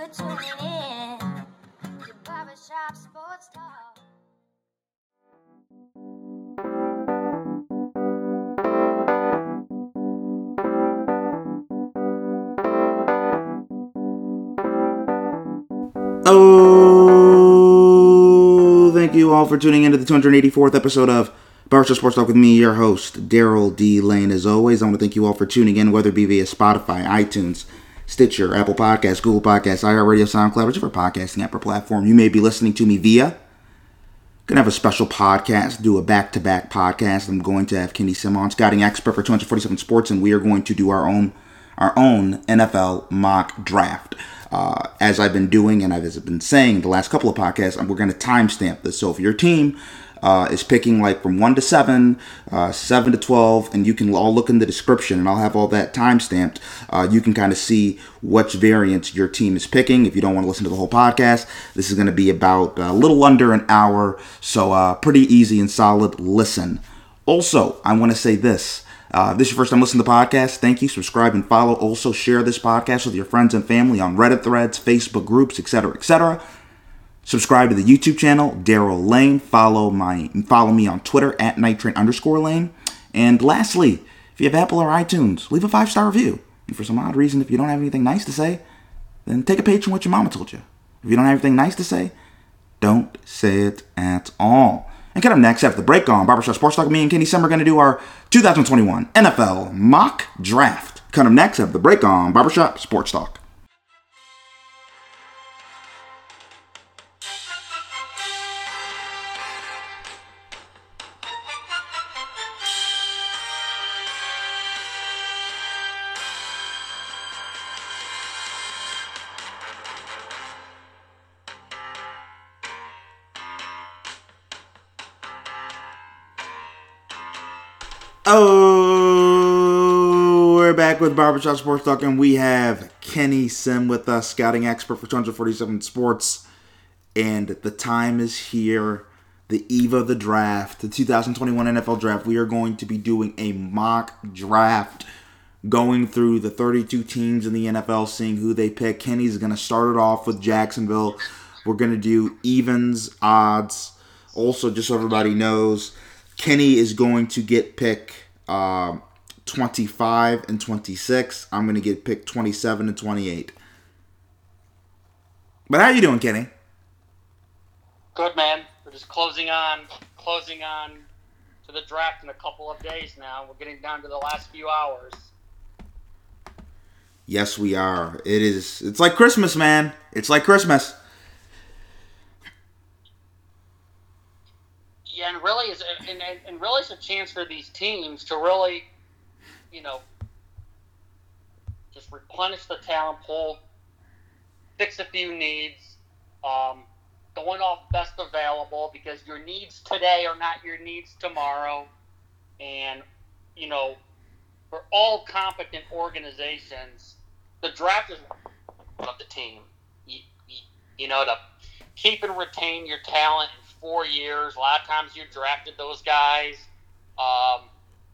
for tuning in to Barbershop Sports Talk. Oh, thank you all for tuning into the 284th episode of Barstool Sports Talk with me, your host, Daryl D. Lane. As always, I want to thank you all for tuning in, whether it be via Spotify, iTunes, Stitcher, Apple Podcasts, Google Podcasts, iHeartRadio, SoundCloud, whichever podcasting app or platform you may be listening to me via. Gonna have a special podcast, do a back-to-back podcast. I'm going to have Kenny Simon, scouting expert for 247 Sports, and we are going to do our own our own NFL mock draft. Uh, as I've been doing and I've been saying the last couple of podcasts, we're going to timestamp this. So if your team uh, is picking like from 1 to 7, uh, 7 to 12, and you can all look in the description and I'll have all that timestamped. Uh, you can kind of see which variants your team is picking. If you don't want to listen to the whole podcast, this is going to be about a little under an hour, so uh, pretty easy and solid listen. Also, I want to say this. Uh, if this is your first time listening to the podcast, thank you. Subscribe and follow. Also, share this podcast with your friends and family on Reddit threads, Facebook groups, etc., etc. Subscribe to the YouTube channel, Daryl Lane. Follow my follow me on Twitter at Nitrain underscore Lane. And lastly, if you have Apple or iTunes, leave a five star review. And for some odd reason, if you don't have anything nice to say, then take a page from what your mama told you. If you don't have anything nice to say, don't say it at all. And coming up next after the break on Barbershop Sports Talk, me and Kenny Sim are going to do our 2021 NFL mock draft. Coming up next after the break on Barbershop Sports Talk. With Barbershop Sports Talk, and we have Kenny Sim with us, scouting expert for 247 Sports. And the time is here, the eve of the draft, the 2021 NFL draft. We are going to be doing a mock draft, going through the 32 teams in the NFL, seeing who they pick. Kenny's going to start it off with Jacksonville. We're going to do evens, odds. Also, just so everybody knows, Kenny is going to get pick um, 25 and 26. I'm going to get picked 27 and 28. But how you doing, Kenny? Good man. We're just closing on, closing on to the draft in a couple of days now. We're getting down to the last few hours. Yes, we are. It is. It's like Christmas, man. It's like Christmas. Yeah, and really is, and, and, and really is a chance for these teams to really, you know, just replenish the talent pool, fix a few needs, um, going off best available because your needs today are not your needs tomorrow, and you know, for all competent organizations, the draft is of the team. You, you, you know, to keep and retain your talent in four years. A lot of times you drafted those guys. Um,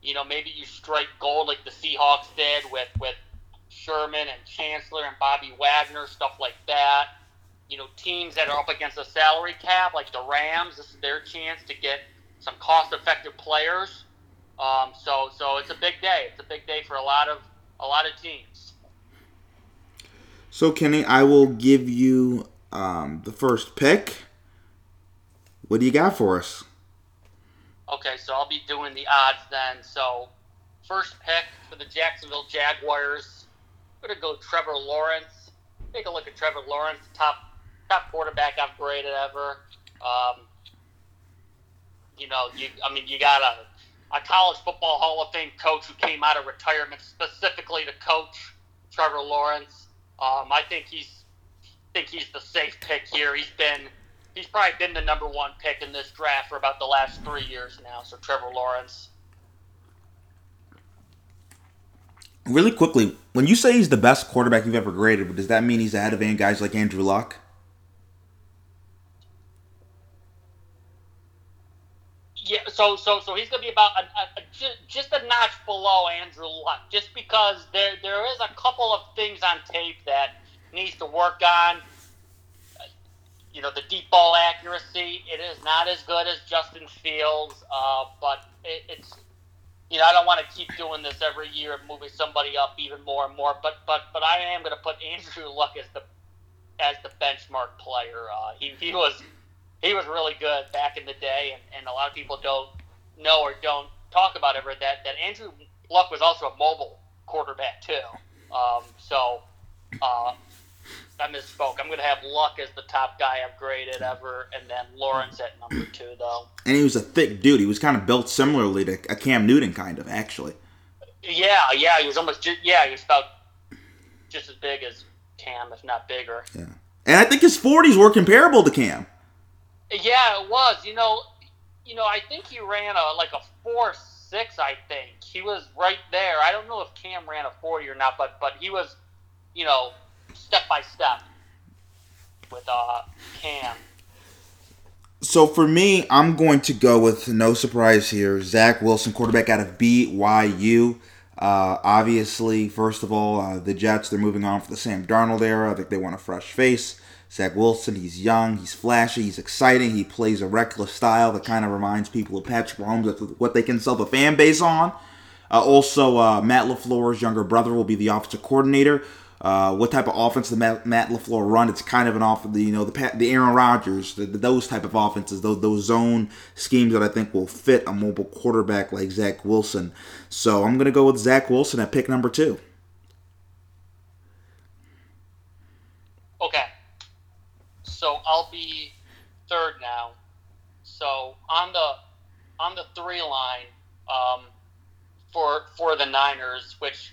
you know, maybe you strike gold like the Seahawks did with with Sherman and Chancellor and Bobby Wagner, stuff like that. You know, teams that are up against a salary cap, like the Rams, this is their chance to get some cost-effective players. Um, so, so it's a big day. It's a big day for a lot of a lot of teams. So, Kenny, I will give you um, the first pick. What do you got for us? Okay, so I'll be doing the odds then. So, first pick for the Jacksonville Jaguars. I'm gonna go Trevor Lawrence. Take a look at Trevor Lawrence, top top quarterback I've graded ever. Um, you know, you I mean, you got a a college football Hall of Fame coach who came out of retirement specifically to coach Trevor Lawrence. Um, I think he's think he's the safe pick here. He's been he's probably been the number one pick in this draft for about the last three years now. So Trevor Lawrence. Really quickly, when you say he's the best quarterback you've ever graded, does that mean he's ahead of guys like Andrew Luck? Yeah, so so so he's gonna be about a, a, a, just a notch below Andrew Luck, just because there there is a couple of things on tape that needs to work on. You know, the deep ball accuracy, it is not as good as Justin Fields, uh, but it, it's you know, I don't want to keep doing this every year and moving somebody up even more and more. But but but I am going to put Andrew Luck as the as the benchmark player. Uh, he he was he was really good back in the day, and, and a lot of people don't know or don't talk about. But that that Andrew Luck was also a mobile quarterback too. Um, so uh, I misspoke. I'm going to have Luck as the top guy I've graded ever, and then Lawrence at number two, though. And he was a thick dude. He was kind of built similarly to a Cam Newton, kind of actually. Yeah, yeah, he was almost just, yeah, he was about just as big as Cam, if not bigger. Yeah, and I think his 40s were comparable to Cam. Yeah, it was. You know, you know, I think he ran a like a four six. I think he was right there. I don't know if Cam ran a forty or not, but but he was, you know, step by step with uh, Cam. So for me, I'm going to go with no surprise here. Zach Wilson, quarterback out of BYU. Uh, obviously, first of all, uh, the Jets, they're moving on for the Sam Darnold era. I think they want a fresh face. Zach Wilson, he's young, he's flashy, he's exciting, he plays a reckless style that kind of reminds people of Patrick Mahomes what they can sell the fan base on. Uh, also, uh, Matt LaFleur's younger brother will be the offensive coordinator. Uh, what type of offense the Matt, Matt LaFleur run? It's kind of an off the you know the the Aaron Rodgers, the, the, those type of offenses, those those zone schemes that I think will fit a mobile quarterback like Zach Wilson. So I'm gonna go with Zach Wilson at pick number two. Okay, so I'll be third now. So on the on the three line um, for for the Niners, which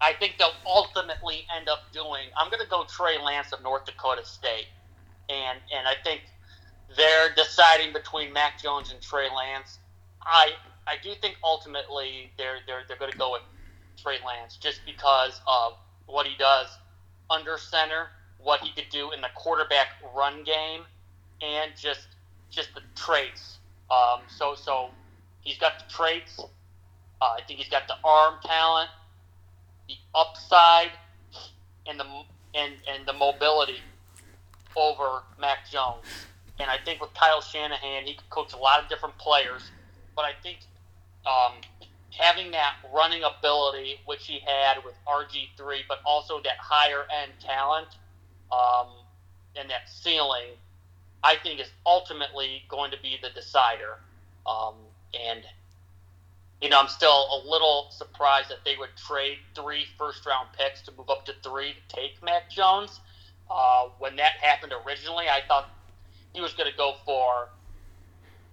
I think they'll ultimately end up doing. I'm going to go Trey Lance of North Dakota State, and and I think they're deciding between Mac Jones and Trey Lance. I I do think ultimately they're they're they're going to go with Trey Lance just because of what he does under center, what he could do in the quarterback run game, and just just the traits. Um, so so he's got the traits. Uh, I think he's got the arm talent the upside and the and and the mobility over Mac Jones. And I think with Kyle Shanahan, he could coach a lot of different players. But I think um, having that running ability, which he had with RG3, but also that higher end talent um, and that ceiling, I think is ultimately going to be the decider. Um, and you know, I'm still a little surprised that they would trade three first round picks to move up to three to take Mac Jones. Uh, when that happened originally, I thought he was going to go for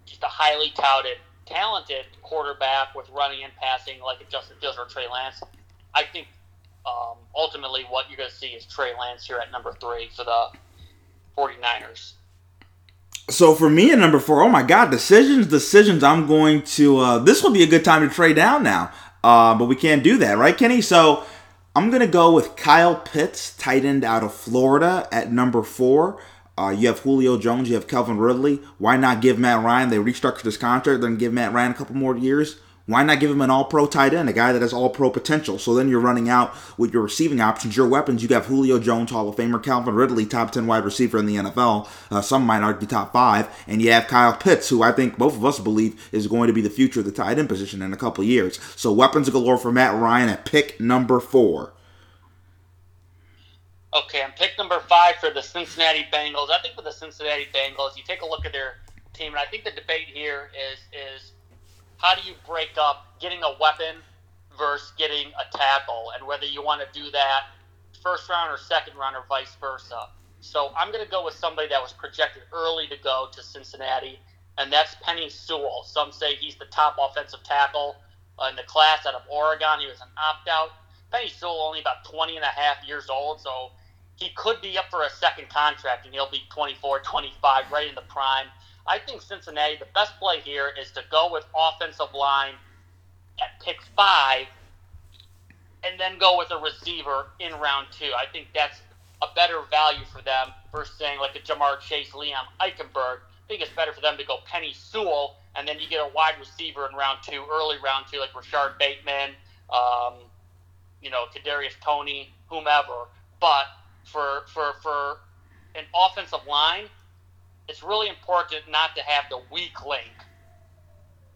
just a highly touted, talented quarterback with running and passing like a Justin Fields or Trey Lance. I think um, ultimately what you're going to see is Trey Lance here at number three for the 49ers. So for me at number four, oh my God, decisions, decisions. I'm going to. Uh, this would be a good time to trade down now, uh, but we can't do that, right, Kenny? So I'm gonna go with Kyle Pitts, tight end out of Florida, at number four. Uh, you have Julio Jones, you have Calvin Ridley. Why not give Matt Ryan? They restructured his contract, then give Matt Ryan a couple more years. Why not give him an all pro tight end, a guy that has all pro potential? So then you're running out with your receiving options, your weapons. You have Julio Jones, Hall of Famer, Calvin Ridley, top 10 wide receiver in the NFL. Uh, some might argue top five. And you have Kyle Pitts, who I think both of us believe is going to be the future of the tight end position in a couple years. So weapons galore for Matt Ryan at pick number four. Okay, I'm pick number five for the Cincinnati Bengals. I think for the Cincinnati Bengals, you take a look at their team, and I think the debate here is is how do you break up getting a weapon versus getting a tackle, and whether you want to do that first round or second round or vice versa. So I'm going to go with somebody that was projected early to go to Cincinnati, and that's Penei Sewell. Some say he's the top offensive tackle in the class out of Oregon. He was an opt out. Penei Sewell only about 20 and a half years old, so he could be up for a second contract, and he'll be 24, 25, right in the prime. I think Cincinnati, the best play here is to go with offensive line at pick five and then go with a receiver in round two. I think that's a better value for them versus saying like a Ja'Marr Chase, Liam Eichenberg. I think it's better for them to go Penei Sewell, and then you get a wide receiver in round two, early round two, like Rashod Bateman, um, you know, Kadarius Toney, whomever. But for for for an offensive line, it's really important not to have the weak link.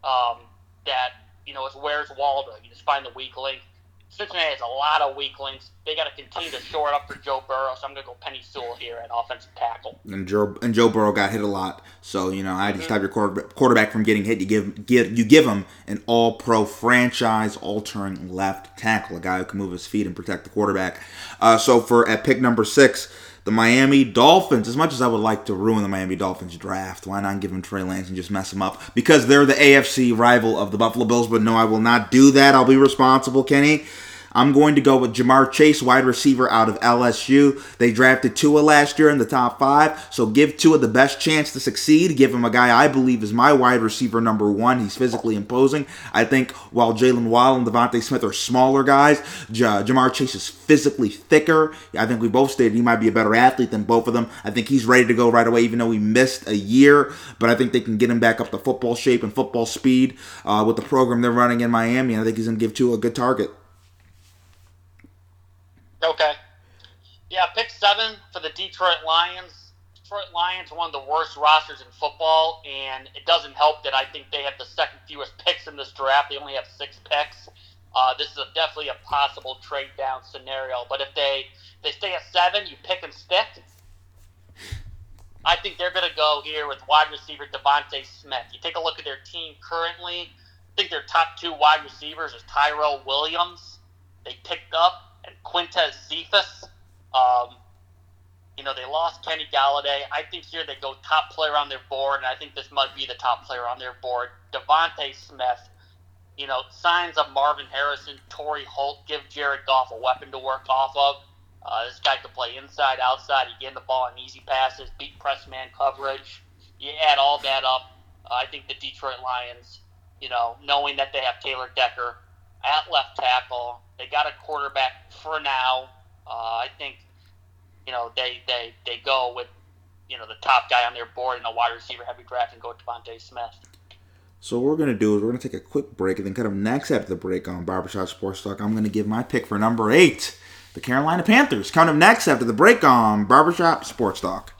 Um, that you know is where's Waldo. You just find the weak link. Cincinnati has a lot of weak links. They got to continue to shore it up for Joe Burrow. So I'm going to go Penei Sewell here at offensive tackle. And Joe and Joe Burrow got hit a lot, so you know I just stop your quarterback, quarterback from getting hit. You give give you give him an All Pro franchise altering left tackle, a guy who can move his feet and protect the quarterback. Uh, so for at pick number six, the Miami Dolphins. As much as I would like to ruin the Miami Dolphins draft, why not give them Trey Lance and just mess them up? Because they're the AFC rival of the Buffalo Bills. But no, I will not do that. I'll be responsible, Kenny. I'm going to go with Ja'Marr Chase, wide receiver out of LSU. They drafted Tua last year in the top five, so give Tua the best chance to succeed. Give him a guy I believe is my wide receiver number one. He's physically imposing. I think while Jaylen Waddle and DeVonta Smith are smaller guys, Ja- Ja'Marr Chase is physically thicker. I think we both stated he might be a better athlete than both of them. I think he's ready to go right away, even though he missed a year. But I think they can get him back up to football shape and football speed uh, with the program they're running in Miami. And I think he's going to give Tua a good target. Okay. Yeah, pick seven for the Detroit Lions. Detroit Lions are one of the worst rosters in football, and it doesn't help that I think they have the second fewest picks in this draft. They only have six picks. Uh, this is a, definitely a possible trade down scenario. But if they they stay at seven, you pick and stick. I think they're going to go here with wide receiver DeVonta Smith. You take a look at their team currently. I think their top two wide receivers is Tyrell Williams. They picked up and Quintez Cephus. Um, you know, they lost Kenny Golladay. I think here they go top player on their board, and I think this might be the top player on their board. DeVonta Smith. You know, signs of Marvin Harrison, Torry Holt give Jared Goff a weapon to work off of. Uh, this guy can play inside, outside. He get the ball in easy passes, beat press man coverage. You add all that up. Uh, I think the Detroit Lions, you know, knowing that they have Taylor Decker at left tackle, they got a quarterback for now. Uh, I think, you know, they, they, they go with, you know, the top guy on their board in a wide receiver heavy draft and go with DeVonta Smith. So what we're going to do is we're going to take a quick break, and then kind of next after the break on Barbershop Sports Talk, I'm going to give my pick for number eight, the Carolina Panthers. Coming up next after the break on Barbershop Sports Talk.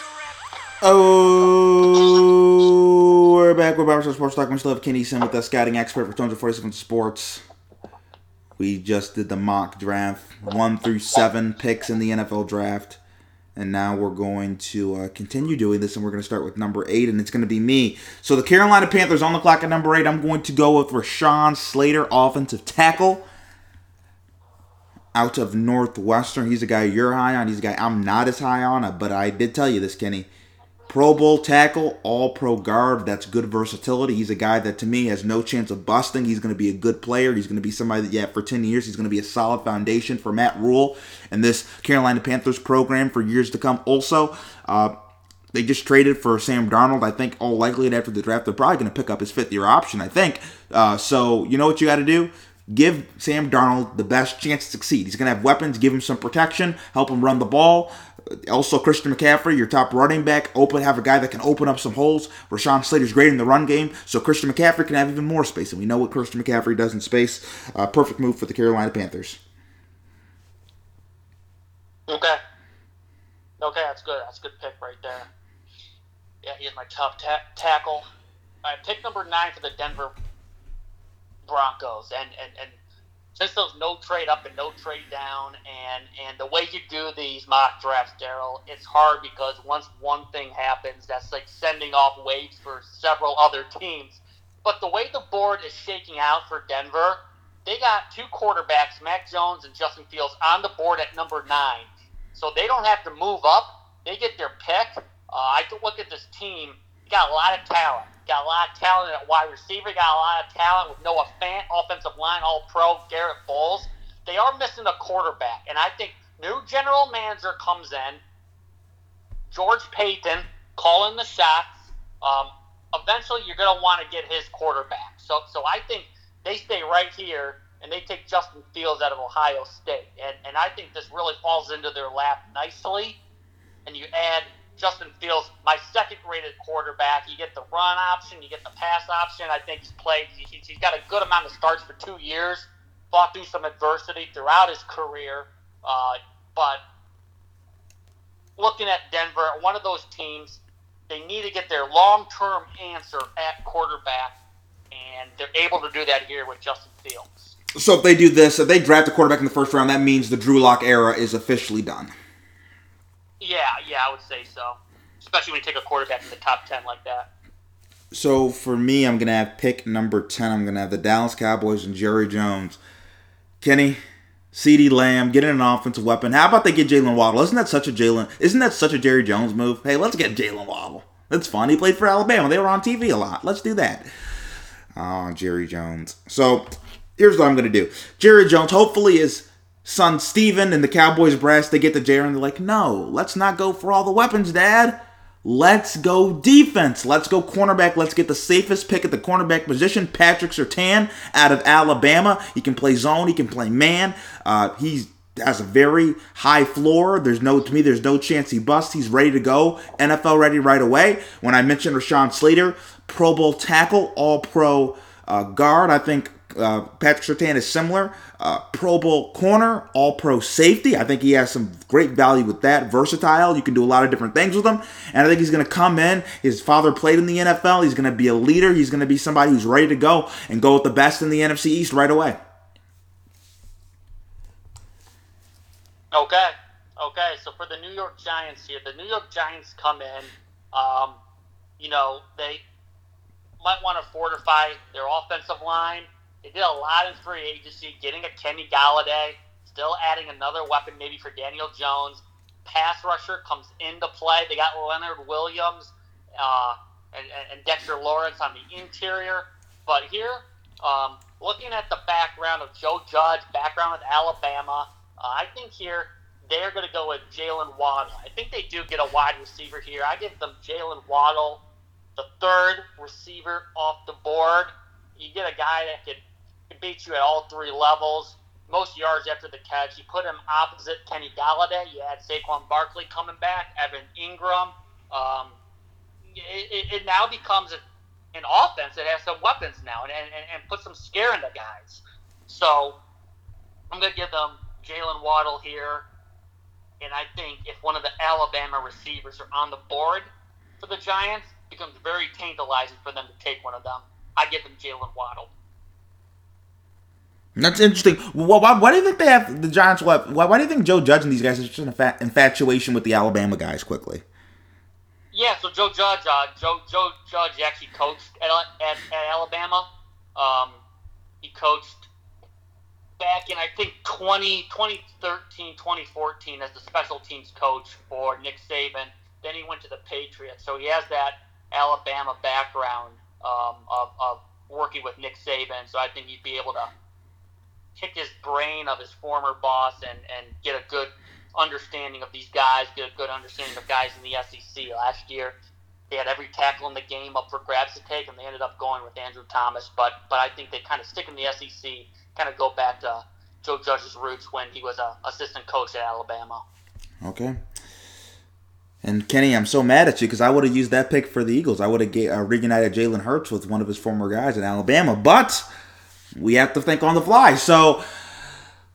A rat. Oh, we're back with Sports Talk. We still have Kenny Sim with us, scouting expert for 247 Sports. We just did the mock draft, one through seven picks in the NFL draft. And now we're going to uh, continue doing this, and we're going to start with number eight, and it's going to be me. So the Carolina Panthers on the clock at number eight. I'm going to go with Rashawn Slater, offensive tackle out of Northwestern. He's a guy you're high on. He's a guy I'm not as high on, but I did tell you this, Kenny. Pro Bowl tackle, all pro guard. That's good versatility. He's a guy that to me has no chance of busting. He's going to be a good player. He's going to be somebody that, yeah, for 10 years, he's going to be a solid foundation for Matt Rhule and this Carolina Panthers program for years to come. Also, uh, they just traded for Sam Darnold. I think all likelihood after the draft, they're probably going to pick up his fifth year option, I think. Uh, so, you know what you got to do? Give Sam Darnold the best chance to succeed. He's going to have weapons, give him some protection, help him run the ball. Also, Christian McCaffrey, your top running back, open have a guy that can open up some holes. Rashawn Slater's great in the run game, so Christian McCaffrey can have even more space, and we know what Christian McCaffrey does in space. Uh, perfect move for the Carolina Panthers. Okay. Okay, that's good. That's a good pick right there. Yeah, he is my top ta- tackle. All right, pick number nine for the Denver Broncos, and and and since there's no trade up and no trade down, and and the way you do these mock drafts, Daryl, it's hard because once one thing happens, that's like sending off waves for several other teams. But the way the board is shaking out for Denver, they got two quarterbacks, Mac Jones and Justin Fields, on the board at number nine. So they don't have to move up. They get their pick. Uh, I can look at this team. You got a lot of talent. Got a lot of talent at wide receiver. Got a lot of talent with Noah Fant, offensive line, all pro, Garett Bolles. They are missing a quarterback. And I think new general manager comes in, George Paton calling the shots. Um, eventually you're going to want to get his quarterback. So, so I think they stay right here and they take Justin Fields out of Ohio State. And, and I think this really falls into their lap nicely. And you add Justin Fields, my second rated quarterback. You get the run option, you get the pass option. I think he's played, he's, he's got a good amount of starts for two years, fought through some adversity throughout his career. Uh, but looking at Denver, one of those teams, they need to get their long term answer at quarterback, and they're able to do that here with Justin Fields. So if they do this, if they draft a quarterback in the first round, that means the Drew Lock era is officially done. Would say so. Especially when you take a quarterback in the top ten like that. So for me, I'm gonna have pick number ten. I'm gonna have the Dallas Cowboys and Jerry Jones. Kenny, CeeDee Lamb, getting an offensive weapon. How about they get Jaylen Waddle? Isn't that such a Jaylen? Isn't that such a Jerry Jones move? Hey, let's get Jaylen Waddle. That's fun. He played for Alabama. They were on TV a lot. Let's do that. Oh, Jerry Jones. So here's what I'm gonna do. Jerry Jones, hopefully, his son Steven and the Cowboys brass, they get to and they're like, no, let's not go for all the weapons, Dad. Let's go defense. Let's go cornerback. Let's get the safest pick at the cornerback position, Patrick Surtain out of Alabama. He can play zone. He can play man. Uh, he has a very high floor. There's no to me. There's no chance he busts. He's ready to go. NFL ready right away. When I mentioned Rashawn Slater, Pro Bowl tackle, All Pro uh, guard. I think uh, Patrick Surtain is similar. Uh, Pro Bowl corner, All Pro safety. I think he has some great value with that. Versatile. You can do a lot of different things with him. And I think he's going to come in. His father played in the NFL. He's going to be a leader. He's going to be somebody who's ready to go and go with the best in the NFC East right away. Okay. Okay. So for the New York Giants here, the New York Giants come in. Um, you know, they might want to fortify their offensive line. They did a lot in free agency, getting a Kenny Golladay, still adding another weapon maybe for Daniel Jones. Pass rusher comes into play. They got Leonard Williams uh, and, and Dexter Lawrence on the interior. But here, um, looking at the background of Joe Judge, background with Alabama, uh, I think here they're going to go with Jaylen Waddle. I think they do get a wide receiver here. I give them Jaylen Waddle, the third receiver off the board. You get a guy that could, beat you at all three levels. Most yards after the catch. You put him opposite Kenny Golladay. You had Saquon Barkley coming back, Evan Engram. Um, it, it, now becomes a, an offense that has some weapons now and, and, and put some scare in the guys. So I'm going to give them Jaylen Waddle here. And I think if one of the Alabama receivers are on the board for the Giants, becomes very tantalizing for them to take one of them. I give them Jaylen Waddle. That's interesting. Why, why, do you think they have the Giants? Why, why do you think Joe Judge and these guys are just an infatuation with the Alabama guys quickly? Yeah, so Joe Judge, uh, Joe Joe Judge actually coached at, at, at Alabama. Um, he coached back in I think 20, 2013, 2014 as the special teams coach for Nick Saban. Then he went to the Patriots, so he has that Alabama background um, of, of working with Nick Saban. So I think he'd be able to pick his brain of his former boss and, and get a good understanding of these guys, get a good understanding of guys in the SEC. Last year, they had every tackle in the game up for grabs to take, and they ended up going with Andrew Thomas. But but I think they kind of stick in the SEC, kind of go back to Joe Judge's roots when he was a assistant coach at Alabama. Okay. And Kenny, I'm so mad at you because I would have used that pick for the Eagles. I would have uh, reunited Jalen Hurts with one of his former guys in Alabama, but we have to think on the fly. So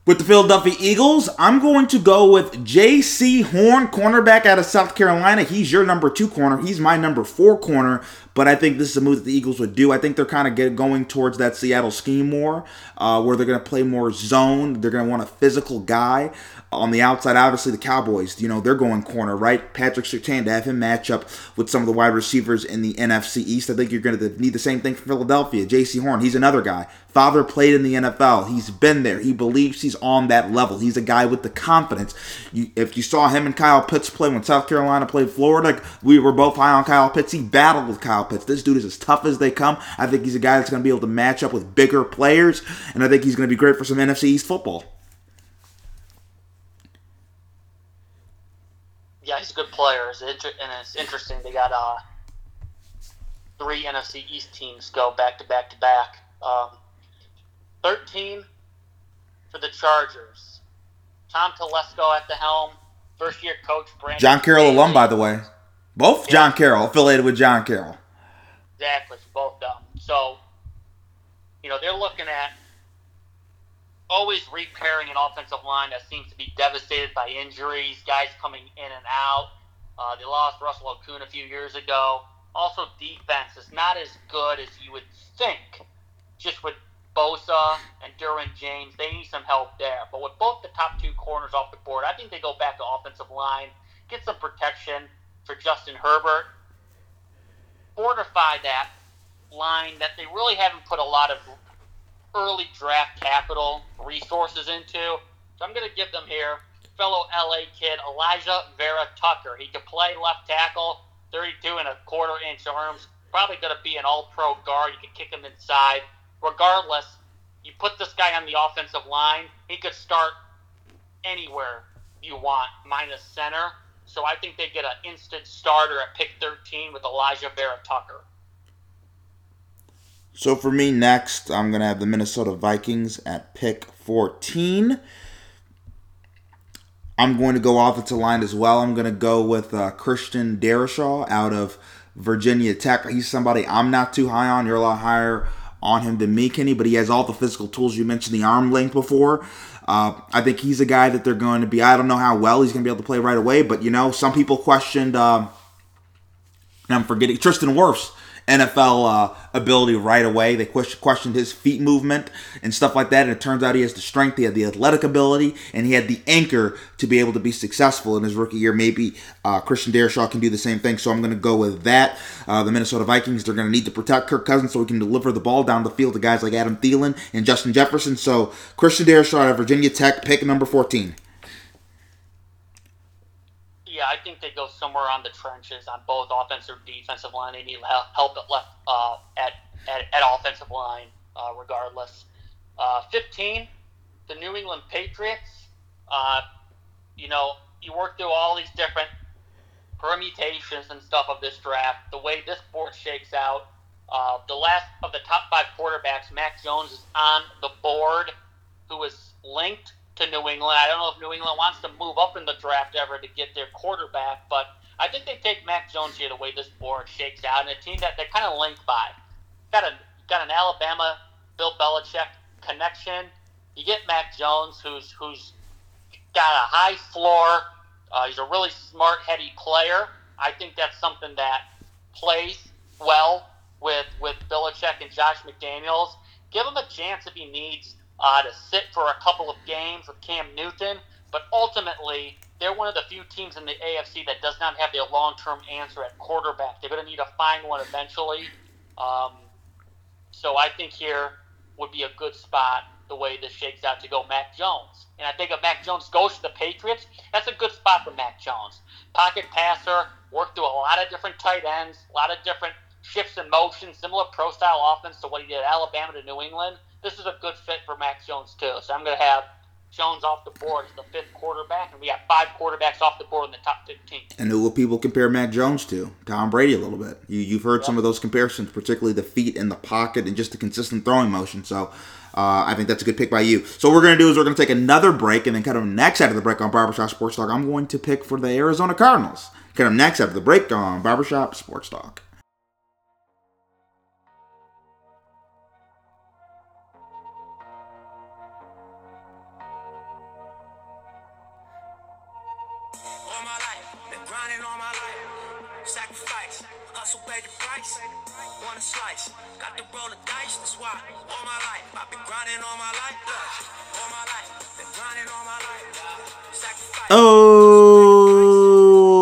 with the Philadelphia Eagles, I'm going to go with Jaycee Horn, cornerback out of South Carolina. He's your number two corner. He's my number four corner, but I think this is a move that the Eagles would do. I think they're kind of going towards that Seattle scheme more, uh, where they're going to play more zone. They're going to want a physical guy on the outside. Obviously, the Cowboys, you know, they're going corner, right? Patrick Surtain to have him match up with some of the wide receivers in the NFC East. I think you're going to need the same thing for Philadelphia. Jaycee Horn, he's another guy. Father played in the NFL. He's been there. He believes he's on that level. He's a guy with the confidence. You, if you saw him and Kyle Pitts play when South Carolina played Florida, we were both high on Kyle Pitts. He battled with Kyle Pitts. This dude is as tough as they come. I think he's a guy that's going to be able to match up with bigger players, and I think he's going to be great for some NFC East football. Yeah, he's a good player. It's inter- and it's interesting. They got uh, three NFC East teams go back to back to back. Um, 13 for the Chargers. Tom Telesco at the helm. First year coach Brandon. John Carroll alum, by the way. Both John Carroll affiliated with John Carroll. Exactly, both of them. So, you know, they're looking at always repairing an offensive line that seems to be devastated by injuries, guys coming in and out. Uh, they lost Russell Okung a few years ago. Also, defense is not as good as you would think. Just with Bosa and Derwin James, they need some help there. But with both the top two corners off the board, I think they go back to offensive line, get some protection for Justin Herbert, fortify that line that they really haven't put a lot of early draft capital resources into. So I'm going to give them here fellow LA kid Elijah Vera Tucker. He could play left tackle, 32 and a quarter inch arms. Probably going to be an all pro guard. You can kick him inside. Regardless, you put this guy on the offensive line, he could start anywhere you want, minus center. So I think they get an instant starter at pick 13 with Alijah Vera-Tucker. So for me next, I'm gonna have the Minnesota Vikings at pick 14. I'm going to go offensive line as well. I'm going to go with uh, Christian Darrisaw out of Virginia Tech. He's somebody I'm not too high on. You're a lot higher on him than me, Kenny, but he has all the physical tools. You mentioned the arm length before. Uh, I think he's a guy that they're going to be. I don't know how well he's going to be able to play right away, but you know, some people questioned. Uh, and I'm forgetting Tristan Wirfs NFL uh, ability right away. They questioned his feet movement and stuff like that, and it turns out he has the strength, he had the athletic ability, and he had the anchor to be able to be successful in his rookie year. Maybe uh, Christian Darrisaw can do the same thing, so I'm going to go with that. Uh, the Minnesota Vikings, they're going to need to protect Kirk Cousins so he can deliver the ball down the field to guys like Adam Thielen and Justin Jefferson. So Christian Darrisaw out of Virginia Tech, pick number 14. Yeah, I think they go somewhere on the trenches on both offensive defensive line. They need help at left uh, at, at at offensive line, uh, regardless. Uh, Fifteen, the New England Patriots. Uh, you know, you work through all these different permutations and stuff of this draft. The way this board shakes out, uh, the last of the top five quarterbacks, Mac Jones is on the board, who is linked to New England. I don't know if New England wants to move up in the draft ever to get their quarterback, but I think they take Mac Jones here the way this board shakes out, and a team that they're kind of linked by. Got a got an Alabama Bill Belichick connection. You get Mac Jones, who's who's got a high floor. Uh, he's a really smart, heady player. I think that's something that plays well with with Belichick and Josh McDaniels. Give him a chance if he needs uh, to sit for a couple of games with Cam Newton, but ultimately they're one of the few teams in the AFC that does not have their long-term answer at quarterback. They're going to need to find one eventually. Um, so I think here would be a good spot the way this shakes out to go Mac Jones. And I think if Mac Jones goes to the Patriots, that's a good spot for Mac Jones. Pocket passer, worked through a lot of different tight ends, a lot of different shifts in motion, similar pro style offense to what he did at Alabama to New England. This is a good fit for Max Jones too. So I'm going to have Jones off the board as the fifth quarterback, and we got five quarterbacks off the board in the top 15. And who will people compare Mac Jones to? Tom Brady a little bit. You, you've heard some of those comparisons, particularly the feet in the pocket and just the consistent throwing motion. So uh, I think that's a good pick by you. So what we're going to do is we're going to take another break, and then kind of next after the break on Barbershop Sports Talk, I'm going to pick for the Arizona Cardinals. Kind of next after the break on Barbershop Sports Talk. Roll the why all my life, I've been grinding all my life. Look, all my life, been grinding all my life. Sacrifice. Oh,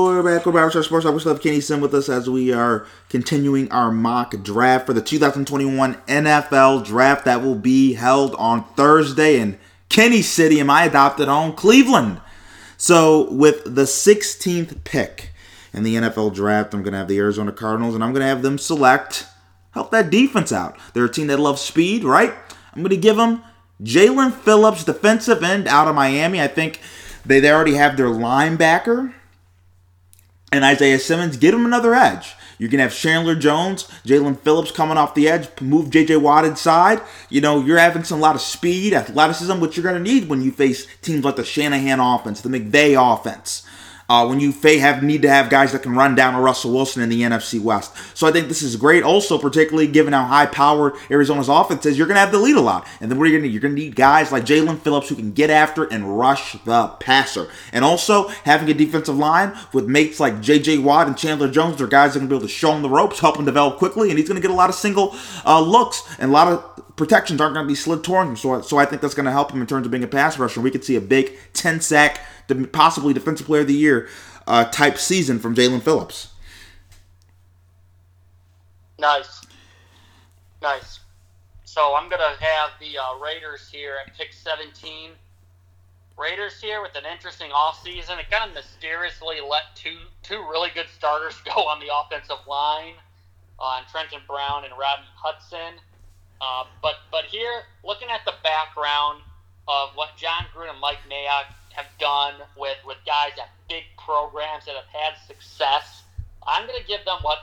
we're back with Barbershop Sports Talk. We still have Kenny Sim with us as we are continuing our mock draft for the 2021 NFL Draft that will be held on Thursday in Kenny City in my adopted home, Cleveland. So, with the 16th pick in the NFL Draft, I'm going to have the Arizona Cardinals, and I'm going to have them select, help that defense out. They're a team that loves speed, right? I'm going to give them Jaelan Phillips, defensive end out of Miami. I think they, they already have their linebacker and Isaiah Simmons. give them another edge. You can have Chandler Jones, Jaelan Phillips coming off the edge, move J.J. Watt inside. You know, you're having some lot of speed, athleticism, which you're going to need when you face teams like the Shanahan offense, the McVay offense uh, when you have need to have guys that can run down a Russell Wilson in the NFC West. So I think this is great. Also, particularly given how high powered Arizona's offense is, you're going to have the lead a lot. And then what are you going to You're going to need guys like Jaelan Phillips who can get after and rush the passer. And also having a defensive line with mates like J.J. Watt and Chandler Jones, they're guys that can be able to show him the ropes, help him develop quickly, and he's going to get a lot of single uh, looks and a lot of protections aren't going to be slid toward him. So, so I think that's going to help him in terms of being a pass rusher. We could see a big 10 sack possibly Defensive Player of the Year uh, type season from Jaelan Phillips. Nice. Nice. So I'm to have the uh, Raiders here at pick 17. Raiders here with an interesting offseason. It kind of mysteriously let two two really good starters go on the offensive line, uh, Trenton Brown and Rodney Hudson. Uh, but but here, looking at the background of what Jon Gruden and Mike Mayock have done with, with guys at big programs that have had success. I'm going to give them what,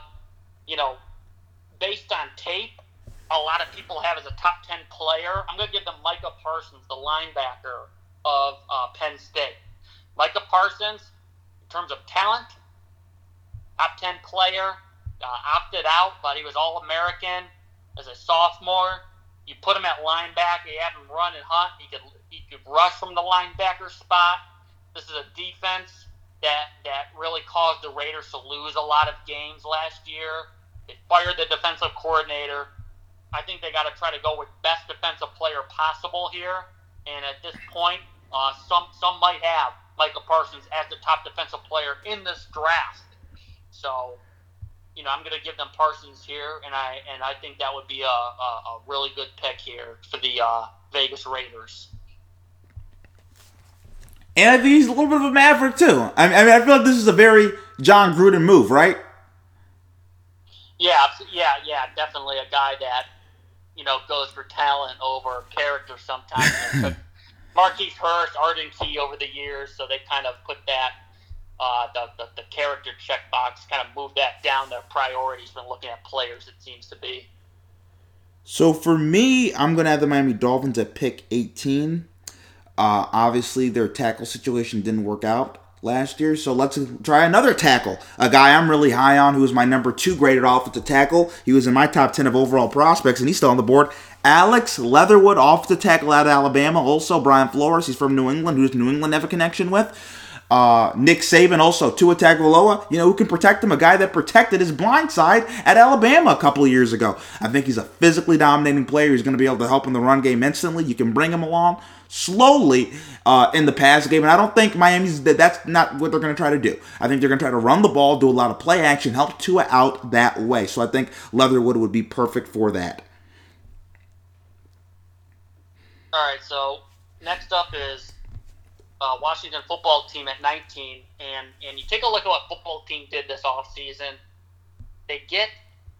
you know, based on tape, a lot of people have as a top 10 player. I'm going to give them Micah Parsons, the linebacker of uh, Penn State. Micah Parsons, in terms of talent, top 10 player, uh, opted out, but he was All American as a sophomore. You put him at linebacker, you have him run and hunt. He could he could rush from the linebacker spot. This is a defense that that really caused the Raiders to lose a lot of games last year. They fired the defensive coordinator. I think they got to try to go with best defensive player possible here. And at this point, uh, some some might have Michael Parsons as the top defensive player in this draft. So, you know, I'm going to give them Parsons here, and I and I think that would be a, a, a really good pick here for the uh, Vegas Raiders. And I think he's a little bit of a maverick too. I mean, I feel like this is a very Jon Gruden move, right? Yeah, yeah, yeah. Definitely a guy that you know goes for talent over character sometimes. Marquise Hurst, Arden Key over the years, so they kind of put that uh, the, the the character checkbox, kind of moved that down their priorities when looking at players. It seems to be. So for me, I'm gonna have the Miami Dolphins at pick 18. Uh, obviously, their tackle situation didn't work out last year, so let's try another tackle. A guy I'm really high on, who was my number two graded offensive tackle. He was in my top 10 of overall prospects, and he's still on the board. Alex Leatherwood, off the tackle out of Alabama. Also, Brian Flores, he's from New England. Who does New England have a connection with? Uh, Nick Saban, also Tua Tagovailoa, you know, who can protect him? A guy that protected his blind side at Alabama a couple of years ago. I think he's a physically dominating player. He's going to be able to help in the run game instantly. You can bring him along slowly uh, in the pass game, and I don't think Miami's that that's not what they're going to try to do. I think they're going to try to run the ball, do a lot of play action, help Tua out that way. So I think Leatherwood would be perfect for that. All right, so next up is uh, Washington football team at 19, and and you take a look at what football team did this offseason. They get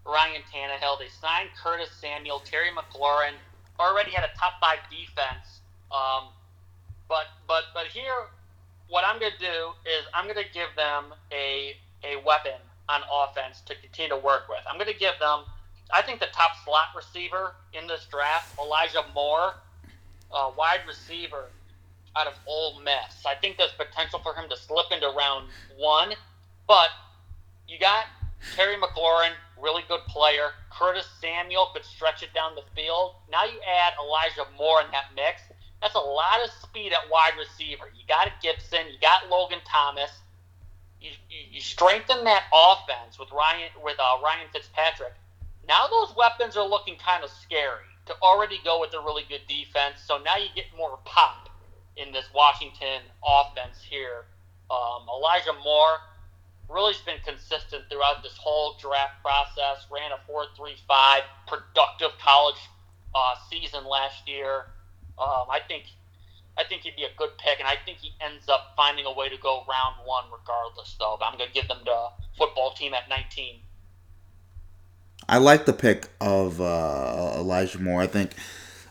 Ryan Tannehill. They signed Curtis Samuel, Terry McLaurin. Already had a top five defense. Um, but but but here, what I'm going to do is I'm going to give them a a weapon on offense to continue to work with. I'm going to give them. I think the top slot receiver in this draft, Elijah Moore, uh, wide receiver out of Ole Miss. I think there's potential for him to slip into round one, but you got Terry McLaurin, really good player. Curtis Samuel could stretch it down the field. Now you add Elijah Moore in that mix. That's a lot of speed at wide receiver. You got Gibson, you got Logan Thomas. You, you, you strengthen that offense with Ryan with uh, Ryan Fitzpatrick. Now those weapons are looking kind of scary to already go with a really good defense. So now you get more pop in this Washington offense here. Um, Elijah Moore really has been consistent throughout this whole draft process. Ran a 4.35 productive college uh, season last year. Um, I think I think he'd be a good pick, and I think he ends up finding a way to go round one regardless. Though, but I'm going to give them the football team at 19. I like the pick of uh, Elijah Moore. I think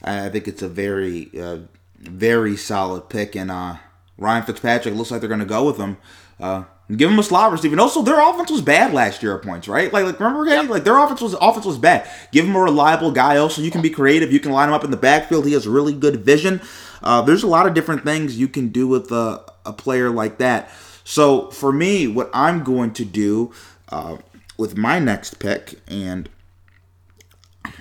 I think it's a very uh, very solid pick. And uh, Ryan Fitzpatrick looks like they're going to go with him. Uh, Give him a slot receiver. And also, their offense was bad last year at points, right? Like, like remember? Like their offense was offense was bad. Give him a reliable guy. Also, you can be creative. You can line him up in the backfield. He has really good vision. Uh, there's a lot of different things you can do with a, a player like that. So for me, what I'm going to do uh, with my next pick and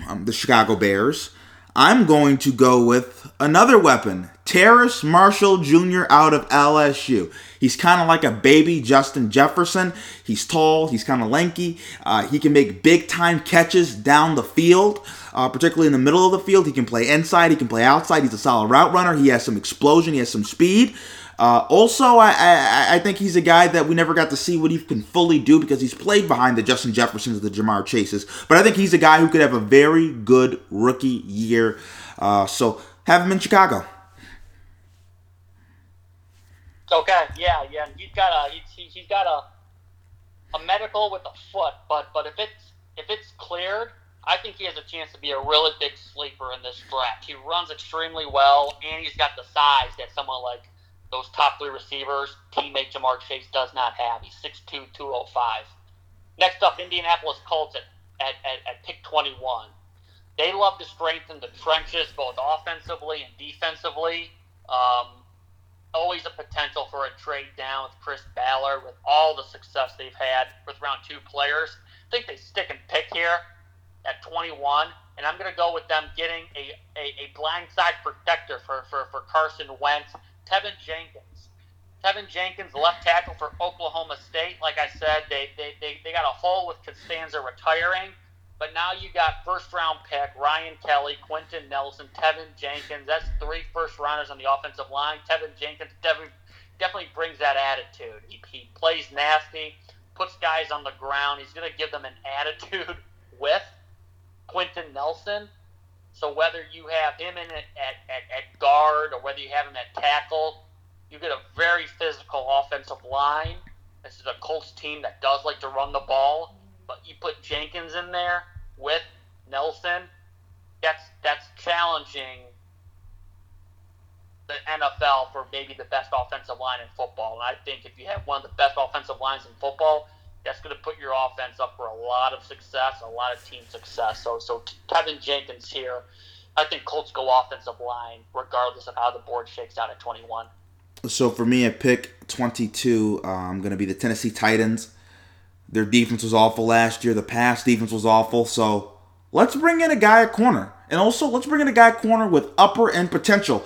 um, the Chicago Bears, I'm going to go with another weapon, Terrace Marshall Jr. out of LSU. He's kind of like a baby Justin Jefferson. He's tall, he's kind of lanky. Uh, he can make big time catches down the field, uh, particularly in the middle of the field. He can play inside, he can play outside. He's a solid route runner. He has some explosion, he has some speed. Uh, also, I, I, I think he's a guy that we never got to see what he can fully do because he's played behind the Justin Jeffersons, the Ja'Marr Chases. But I think he's a guy who could have a very good rookie year. Uh, so have him in Chicago. Okay, yeah, yeah. He's got a he's, he's got a a medical with a foot, but but if it's if it's cleared, I think he has a chance to be a really big sleeper in this draft. He runs extremely well, and he's got the size that someone like those top three receivers, teammate Ja'Marr Chase does not have. He's 6'2", 205. Next up, Indianapolis Colts at, at, at, at pick 21. They love to strengthen the trenches, both offensively and defensively. Um, always a potential for a trade down with Chris Ballard with all the success they've had with round two players. I think they stick and pick here at 21, and I'm going to go with them getting a, a, a blindside protector for, for, for Carson Wentz, Teven Jenkins. Teven Jenkins, left tackle for Oklahoma State. Like I said, they, they, they, they got a hole with Castonzo retiring. But now you got first round pick Ryan Kelly, Quenton Nelson, Teven Jenkins. That's three first rounders on the offensive line. Teven Jenkins definitely, definitely brings that attitude. He, he plays nasty, puts guys on the ground. He's going to give them an attitude with Quenton Nelson. So whether you have him in at, at, at guard or whether you have him at tackle, you get a very physical offensive line. This is a Colts team that does like to run the ball, but you put Jenkins in there with Nelson, that's that's challenging the NFL for maybe the best offensive line in football. And I think if you have one of the best offensive lines in football, that's going to put your offense up for a lot of success, a lot of team success. So, so Teven Jenkins here, I think Colts go offensive line regardless of how the board shakes out at 21. So for me, at pick 22, uh, I'm going to be the Tennessee Titans. Their defense was awful last year. The pass defense was awful. So let's bring in a guy at corner. And also, let's bring in a guy at corner with upper end potential.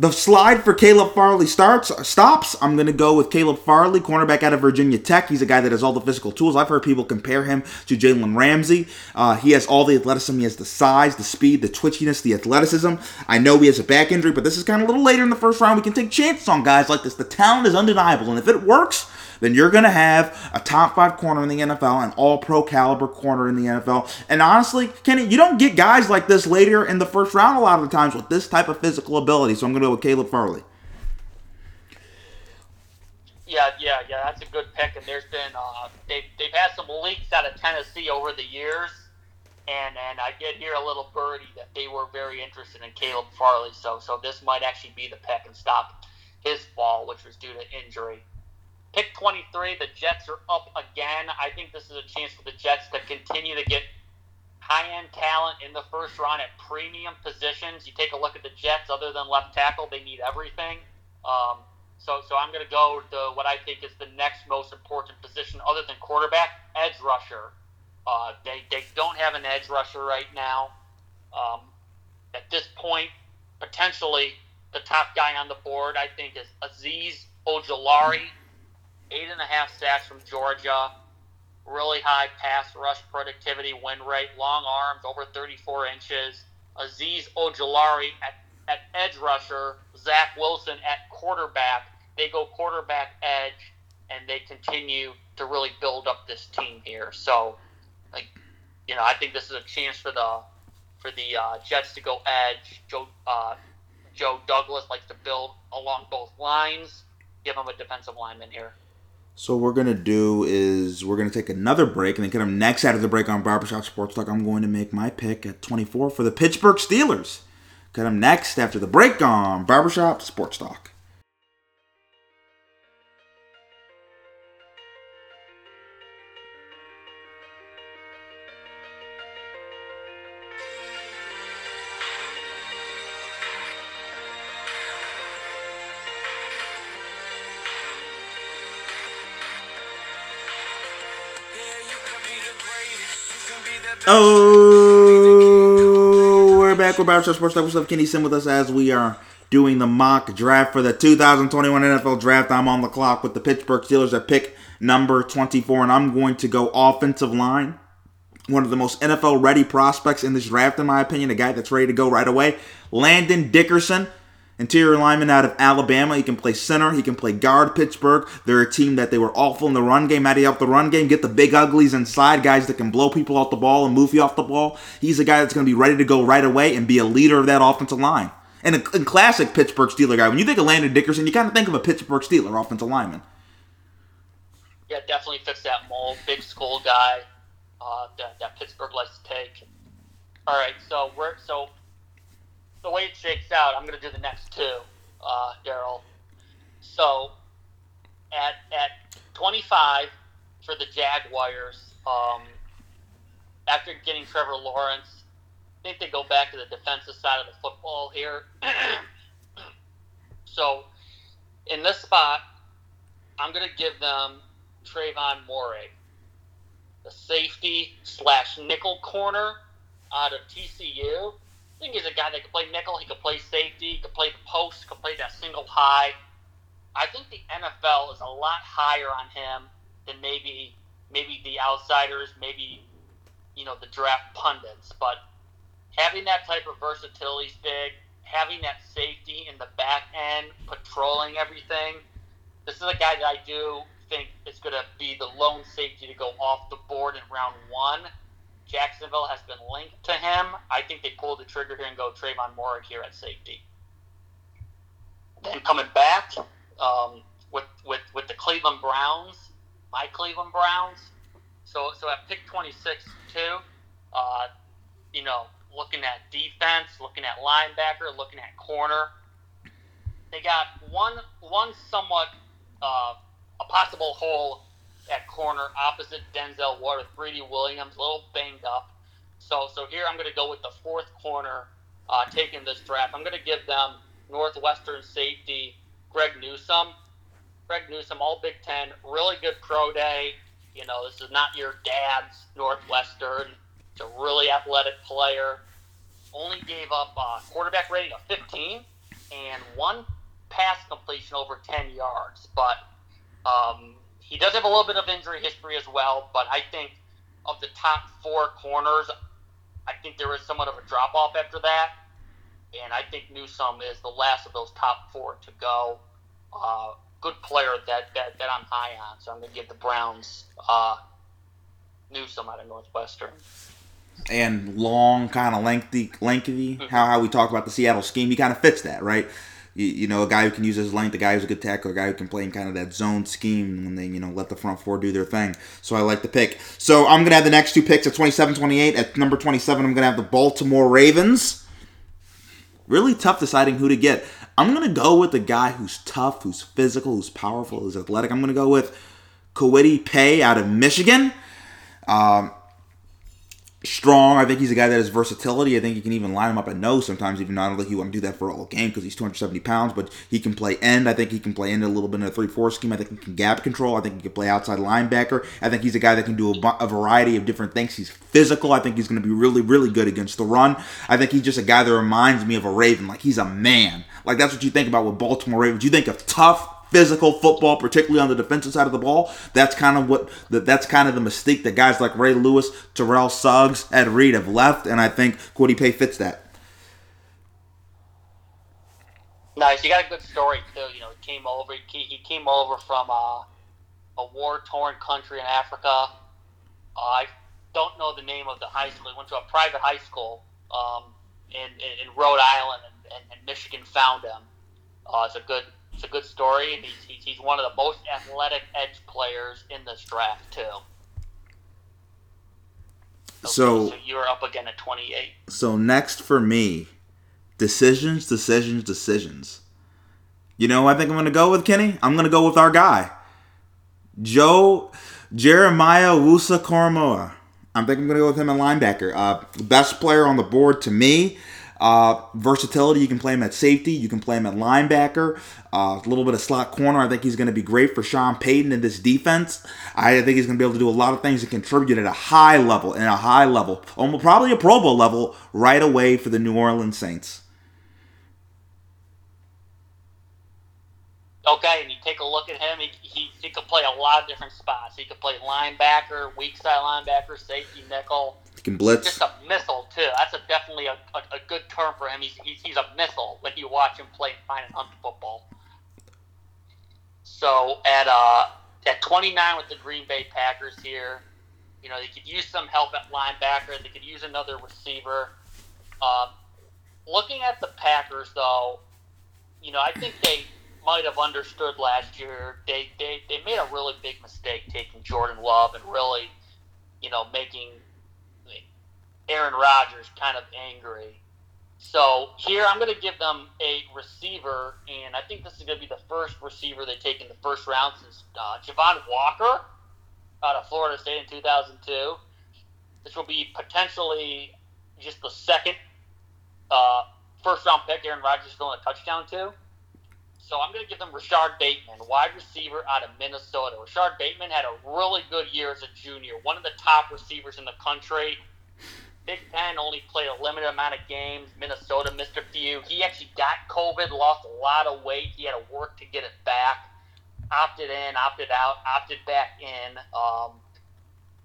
The slide for Caleb Farley starts stops. I'm gonna go with Caleb Farley, cornerback out of Virginia Tech. He's a guy that has all the physical tools. I've heard people compare him to Jalen Ramsey. Uh, he has all the athleticism. He has the size, the speed, the twitchiness, the athleticism. I know he has a back injury, but this is kind of a little later in the first round. We can take chances on guys like this. The talent is undeniable, and if it works, then you're going to have a top five corner in the NFL, an all pro caliber corner in the NFL. And honestly, Kenny, you don't get guys like this later in the first round a lot of the times with this type of physical ability. So I'm going to go with Caleb Farley. Yeah, yeah, yeah. That's a good pick. And there's been uh, they've they've had some leaks out of Tennessee over the years, and and I did hear a little birdie that they were very interested in Caleb Farley. So so this might actually be the pick and stop his fall, which was due to injury. Pick 23, the Jets are up again. I think this is a chance for the Jets to continue to get high end talent in the first round at premium positions. You take a look at the Jets, other than left tackle, they need everything. Um, so, so I'm going to go to what I think is the next most important position, other than quarterback, edge rusher. Uh, they, they don't have an edge rusher right now. Um, at this point, potentially the top guy on the board, I think, is Azeez Ojulari eight and a half sacks from Georgia, really high pass rush productivity, win rate, long arms, over 34 inches. Azeez Ojulari at, at edge rusher, Zach Wilson at quarterback. They go quarterback edge, and they continue to really build up this team here. So, like, you know, I think this is a chance for the for the uh, Jets to go edge. Joe uh, Joe Douglas likes to build along both lines. Give him a defensive lineman here. So what we're gonna do is we're gonna take another break and then come next out of the break on Barbershop Sports Talk. I'm going to make my pick at 24 for the Pittsburgh Steelers. Cut them next after the break on Barbershop Sports Talk. With Barbershop Sports Talk. What's up, Kenny Sim with us as we are doing the mock draft for the 2021 NFL Draft. I'm on the clock with the Pittsburgh Steelers at pick number 24, and I'm going to go offensive line. One of the most NFL ready prospects in this draft, in my opinion, a guy that's ready to go right away. Landon Dickerson, interior lineman out of Alabama. He can play center, he can play guard. Pittsburgh, they're a team that they were awful in the run game. How do you help the run game? Get the big uglies inside, guys that can blow people off the ball and move you off the ball. He's a guy that's going to be ready to go right away and be a leader of that offensive line. And a, a classic Pittsburgh Steeler guy. When you think of Landon Dickerson, you kind of think of a Pittsburgh Steeler offensive lineman. Yeah, definitely fits that mold. Big school guy uh, that, that Pittsburgh likes to take. All right, so we're so the way it shakes out, I'm going to do the next two, uh, Daryl. So at at 25 for the Jaguars, um, after getting Trevor Lawrence, I think they go back to the defensive side of the football here. so in this spot, I'm going to give them Trevon Moehrig, the safety slash nickel corner out of TCU. I think he's a guy that can play nickel. He can play safety. He can play the post. Can play that single high. I think the NFL is a lot higher on him than maybe maybe the outsiders, maybe you know the draft pundits. But having that type of versatility is big. Having that safety in the back end, patrolling everything. This is a guy that I do think is going to be the lone safety to go off the board in round one. Jacksonville has been linked to him. I think they pulled the trigger here and go Trevon Moehrig here at safety. Then coming back um, with, with with the Cleveland Browns, my Cleveland Browns. So so at pick 26 too, uh, you know, looking at defense, looking at linebacker, looking at corner. They got one one somewhat uh, a possible hole at corner opposite Denzel Ward with Greedy Williams, a little banged up. So so here I'm going to go with the fourth corner uh, taking this draft. I'm going to give them Northwestern safety Greg Newsome. Greg Newsome, all Big Ten, really good pro day. You know, this is not your dad's Northwestern. It's a really athletic player. Only gave up a quarterback rating of 15 and one pass completion over 10 yards. But um, he does have a little bit of injury history as well, but I think of the top four corners, I think there is somewhat of a drop off after that. And I think Newsome is the last of those top four to go. Uh, good player that, that, that I'm high on, so I'm going to give the Browns uh, Newsome out of Northwestern. and long, kind of lengthy, lengthy. How how we talk about the Seattle scheme, he kind of fits that, right? You, you know, a guy who can use his length, a guy who's a good tackler, a guy who can play in kind of that zone scheme when they, you know, let the front four do their thing. So I like the pick. So I'm gonna have the next two picks at 27, 28. At number 27, I'm gonna have the Baltimore Ravens. Really tough deciding who to get. I'm gonna go with the guy who's tough, who's physical, who's powerful, who's athletic. I'm gonna go with Kwity Paye out of Michigan. Um, strong. I think he's a guy that has versatility. I think you can even line him up at nose sometimes, even don't think he want to do that for a whole game because he's 270 pounds, but he can play end. I think he can play end a little bit in a 3 4 scheme. I think he can gap control. I think he can play outside linebacker. I think he's a guy that can do a, a variety of different things. He's physical. I think he's going to be really, really good against the run. I think he's just a guy that reminds me of a Raven. Like he's a man. Like that's what you think about with Baltimore Ravens. You think of tough, physical football, particularly on the defensive side of the ball. That's kind of what the, that's kind of the mystique that guys like Ray Lewis, Terrell Suggs, Ed Reed have left, and I think Kwity Paye fits that. Nice. You got a good story too. You know, he came over. He, he came over from uh, a war-torn country in Africa. Uh, I don't know the name of the high school. He went to a private high school um, in, in in Rhode Island, and, and, and Michigan found him. Uh, it's a good it's a good story, and he's, he's he's one of the most athletic edge players in this draft too. So- so you're up again at 28. So next for me, decisions, decisions, decisions. You know, who I think I'm gonna go with Kenny. I'm gonna go with our guy, Joe Jeremiah Owusu-Koramoah. I think I'm gonna go with him in linebacker. Uh, best player on the board to me. Uh, versatility, you can play him at safety, you can play him at linebacker, uh, a little bit of slot corner. I think he's going to be great for Sean Payton in this defense. I think he's going to be able to do a lot of things and contribute at a high level, in a high level, almost probably a Pro Bowl level, right away for the New Orleans Saints. Okay, and you take a look at him. He, he, he could play a lot of different spots. He could play linebacker, weak side linebacker, safety, nickel. Can blitz. Just a missile too. That's a definitely a, a, a good term for him. He's, he's he's a missile when you watch him play fine and hunt football. So at uh at 29 with the Green Bay Packers here, you know they could use some help at linebacker. They could use another receiver. Um, looking at the Packers though, you know I think they might have understood last year. They they they made a really big mistake taking Jordan Love and really, you know, making Aaron Rodgers kind of angry. So here I'm going to give them a receiver, and I think this is going to be the first receiver they take in the first round since uh, Javon Walker out of Florida State in 2002. This will be potentially just the second uh, first round pick Aaron Rodgers is throwing a touchdown to. So I'm going to give them Rashod Bateman, wide receiver out of Minnesota. Rashod Bateman had a really good year as a junior, one of the top receivers in the country. Big Ten only played a limited amount of games. Minnesota missed a few. He actually got COVID, lost a lot of weight. He had to work to get it back. Opted in, opted out, opted back in. Um,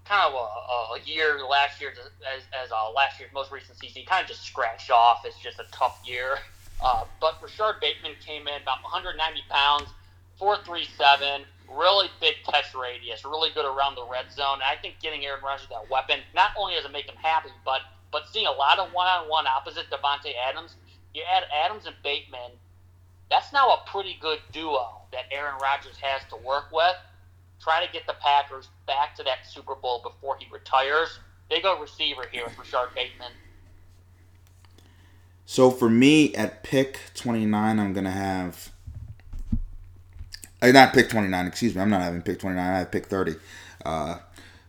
kind of a, a year last year, as, as uh, last year's most recent season, he kind of just scratched off. It's just a tough year. Uh, but Rashod Bateman came in about 190 pounds, 437, really big catch radius, really good around the red zone. I think getting Aaron Rodgers that weapon not only does it make him happy, but but seeing a lot of one-on-one opposite Davante Adams, you add Adams and Bateman, that's now a pretty good duo that Aaron Rodgers has to work with. Try to get the Packers back to that Super Bowl before he retires. They go receiver here with Rashod Bateman. So for me at pick 29, I'm going to have. Not pick 29, excuse me. I'm not having pick 29. I have pick 30. Uh,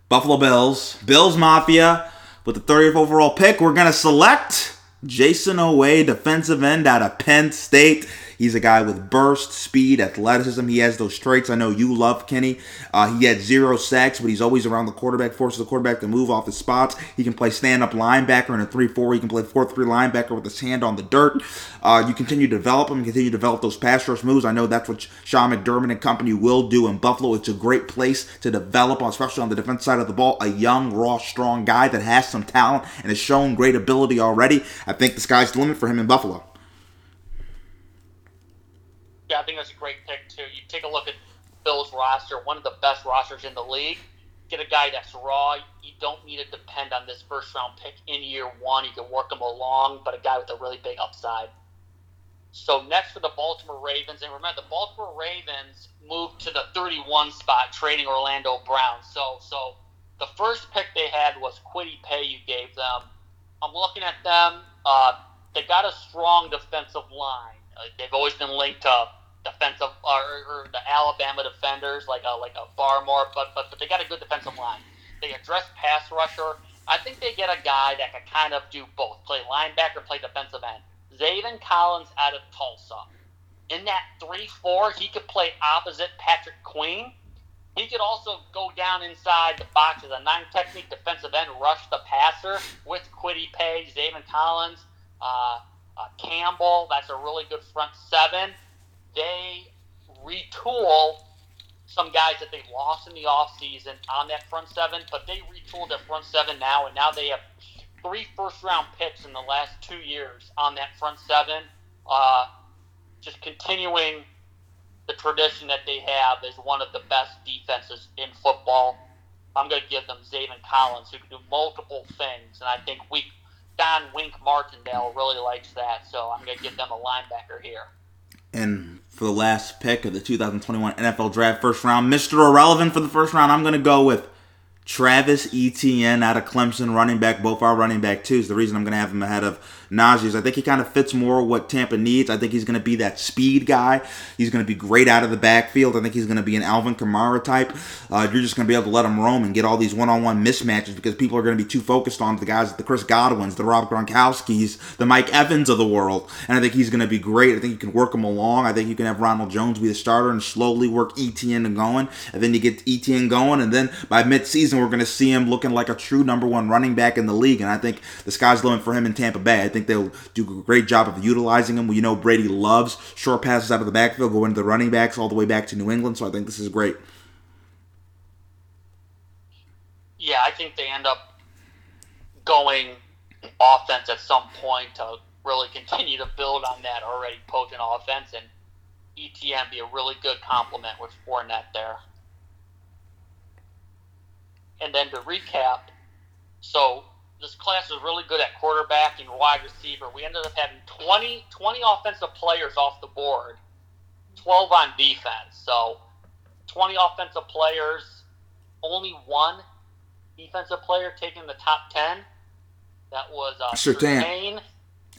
Buffalo Bills. Bills Mafia. With the 30th overall pick, we're going to select Jayson Oweh, defensive end out of Penn State. He's a guy with burst, speed, athleticism. He has those traits I know you love, Kenny. Uh, he had zero sacks, but he's always around the quarterback, forces the quarterback to move off his spots. He can play stand up linebacker in a 3 4. He can play 4 3 linebacker with his hand on the dirt. Uh, you continue to develop him, continue to develop those pass rush moves. I know that's what Sean McDermott and company will do in Buffalo. It's a great place to develop, especially on the defense side of the ball. A young, raw, strong guy that has some talent and has shown great ability already. I think the sky's the limit for him in Buffalo. Yeah, I think that's a great pick too. You take a look at Bill's roster, one of the best rosters in the league. Get a guy that's raw. You don't need to depend on this first round pick in year one. You can work him along, but a guy with a really big upside. So next for the Baltimore Ravens, and remember the Baltimore Ravens moved to the 31 spot, trading Orlando Brown. So so the first pick they had was Kwity Paye. You gave them. I'm looking at them. Uh, they got a strong defensive line. They've always been linked to defensive or, or the Alabama defenders like a like a Barmore, but but but they got a good defensive line. They address pass rusher. I think they get a guy that can kind of do both, play linebacker, play defensive end. Zaven Collins out of Tulsa. In that three-four, he could play opposite Patrick Queen. He could also go down inside the box as a nine technique defensive end, rush the passer with Kwity Paye, Zaven Collins. Uh, uh, Campbell, that's a really good front seven. They retool some guys that they lost in the offseason on that front seven, but they retooled their front seven now, and now they have three first round picks in the last two years on that front seven. Uh, just continuing the tradition that they have as one of the best defenses in football. I'm going to give them Zaven Collins, who can do multiple things, and I think we Don Wink Martindale really likes that, so I'm going to give them a linebacker here. And for the last pick of the 2021 NFL Draft first round, Mr. Irrelevant for the first round, I'm going to go with Travis Etienne out of Clemson, running back, both our running back twos. The reason I'm going to have him ahead of Najee is I think he kind of fits more what Tampa needs. I think he's going to be that speed guy. He's going to be great out of the backfield. I think he's going to be an Alvin Kamara type. Uh, you're just going to be able to let him roam and get all these one-on-one mismatches because people are going to be too focused on the guys, the Chris Godwins, the Rob Gronkowskis, the Mike Evans of the world. And I think he's going to be great. I think you can work him along. I think you can have Ronald Jones be the starter and slowly work Etienne going. And then you get Etienne going. And then by midseason, we're going to see him looking like a true number one running back in the league. And I think the sky's the limit for him in Tampa Bay. Think they'll do a great job of utilizing him. You know, Brady loves short passes out of the backfield, go into the running backs all the way back to New England. So I think this is great. Yeah, I think they end up going offense at some point to really continue to build on that already potent offense and Etienne be a really good complement with Fournette there. And then to recap, so this class was really good at quarterback and wide receiver. We ended up having 20, 20 offensive players off the board, 12 on defense. So 20 offensive players, only one defensive player taking the top 10. That was uh, Surtain. Surtain.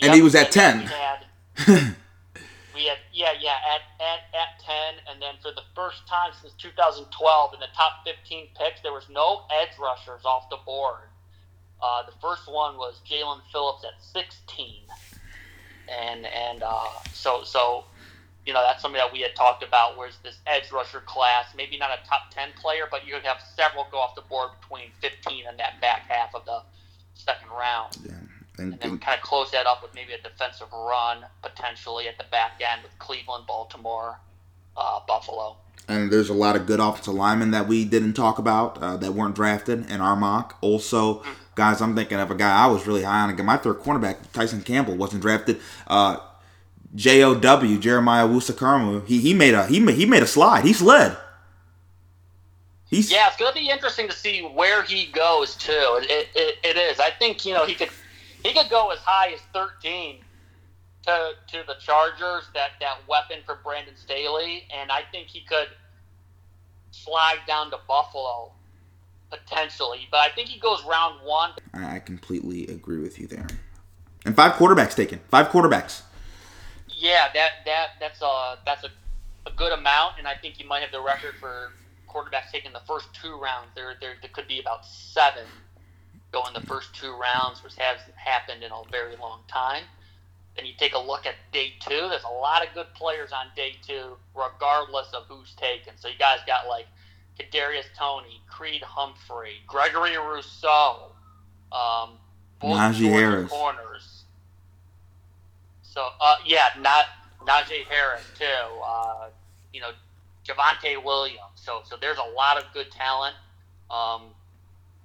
And he was at 10. We had, we had, yeah, yeah, at, at, at 10. And then for the first time since 2012, in the top 15 picks, there was no edge rushers off the board. Uh, the first one was Jaelan Phillips at 16, and and uh, so so you know that's something that we had talked about. Where's this edge rusher class? Maybe not a top 10 player, but you could have several go off the board between 15 and that back half of the second round. Yeah. And, And then we kind of close that up with maybe a defensive run potentially at the back end with Cleveland, Baltimore, uh, Buffalo. and there's a lot of good offensive linemen that we didn't talk about uh, that weren't drafted in our mock. Also, guys, I'm thinking of a guy I was really high on. Again, my third cornerback, Tyson Campbell, wasn't drafted. Uh, J.O.W. Jeremiah Owusu-Koramoah. He he made a he made, he made a slide. He slid. He's Yeah, it's going to be interesting to see where he goes too. It, it, it is. I think you know he could he could go as high as 13 to to the Chargers. That that weapon for Brandon Staley, and I think he could slide down to Buffalo potentially. But I think he goes round one. I completely agree with you there. And five quarterbacks taken. Five quarterbacks. Yeah, that that that's a that's a, a good amount, and I think you might have the record for quarterbacks taking the first two rounds. There there, there could be about seven going the first two rounds, which hasn't happened in a very long time. Then you take a look at day two. There's a lot of good players on day two, regardless of who's taken. So you guys got like Kadarius Toney, Creed Humphrey, Gregory Rousseau, um, both Najee Harris. corners. So uh, yeah, not Najee Harris too. Uh, you know, Javonte Williams. So so there's a lot of good talent um,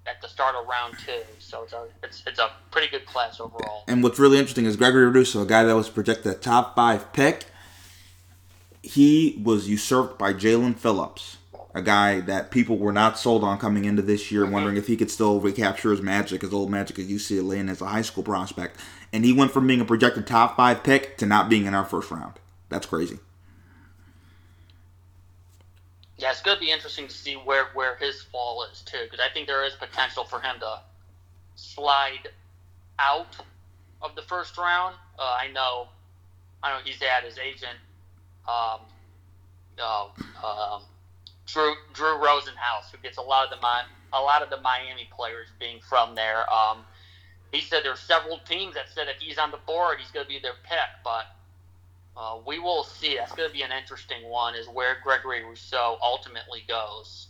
at the start of round two. So it's a it's, it's a pretty good class overall. And what's really interesting is Gregory Rousseau, a guy that was projected a top five pick, he was usurped by Jaelan Phillips, a guy that people were not sold on coming into this year, wondering if he could still recapture his magic, his old magic at UCLA and as a high school prospect. And he went from being a projected top five pick to not being in our first round. That's crazy. Yeah, it's going to be interesting to see where, where his fall is too, because I think there is potential for him to slide out of the first round. Uh, I know, I know he's at his agent, um, uh, um, Drew Drew Rosenhaus, who gets a lot of the a lot of the Miami players being from there. Um, he said there are several teams that said if he's on the board, he's going to be their pick, but uh, we will see. That's going to be an interesting one, is where Gregory Rousseau ultimately goes.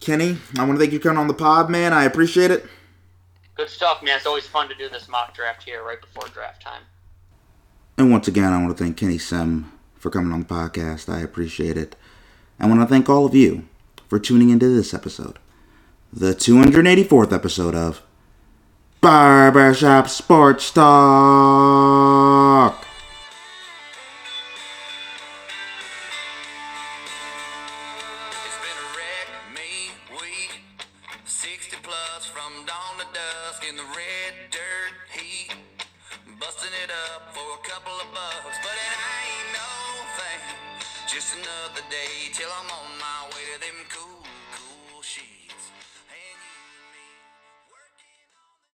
Kenny, I want to thank you for coming on the pod, man. I appreciate it. Good stuff, man. It's always fun to do this mock draft here right before draft time. And once again, I want to thank Kenny Sim for coming on the podcast. I appreciate it. I want to thank all of you for tuning into this episode, the 284th episode of Barbershop Sports Talk. I'm on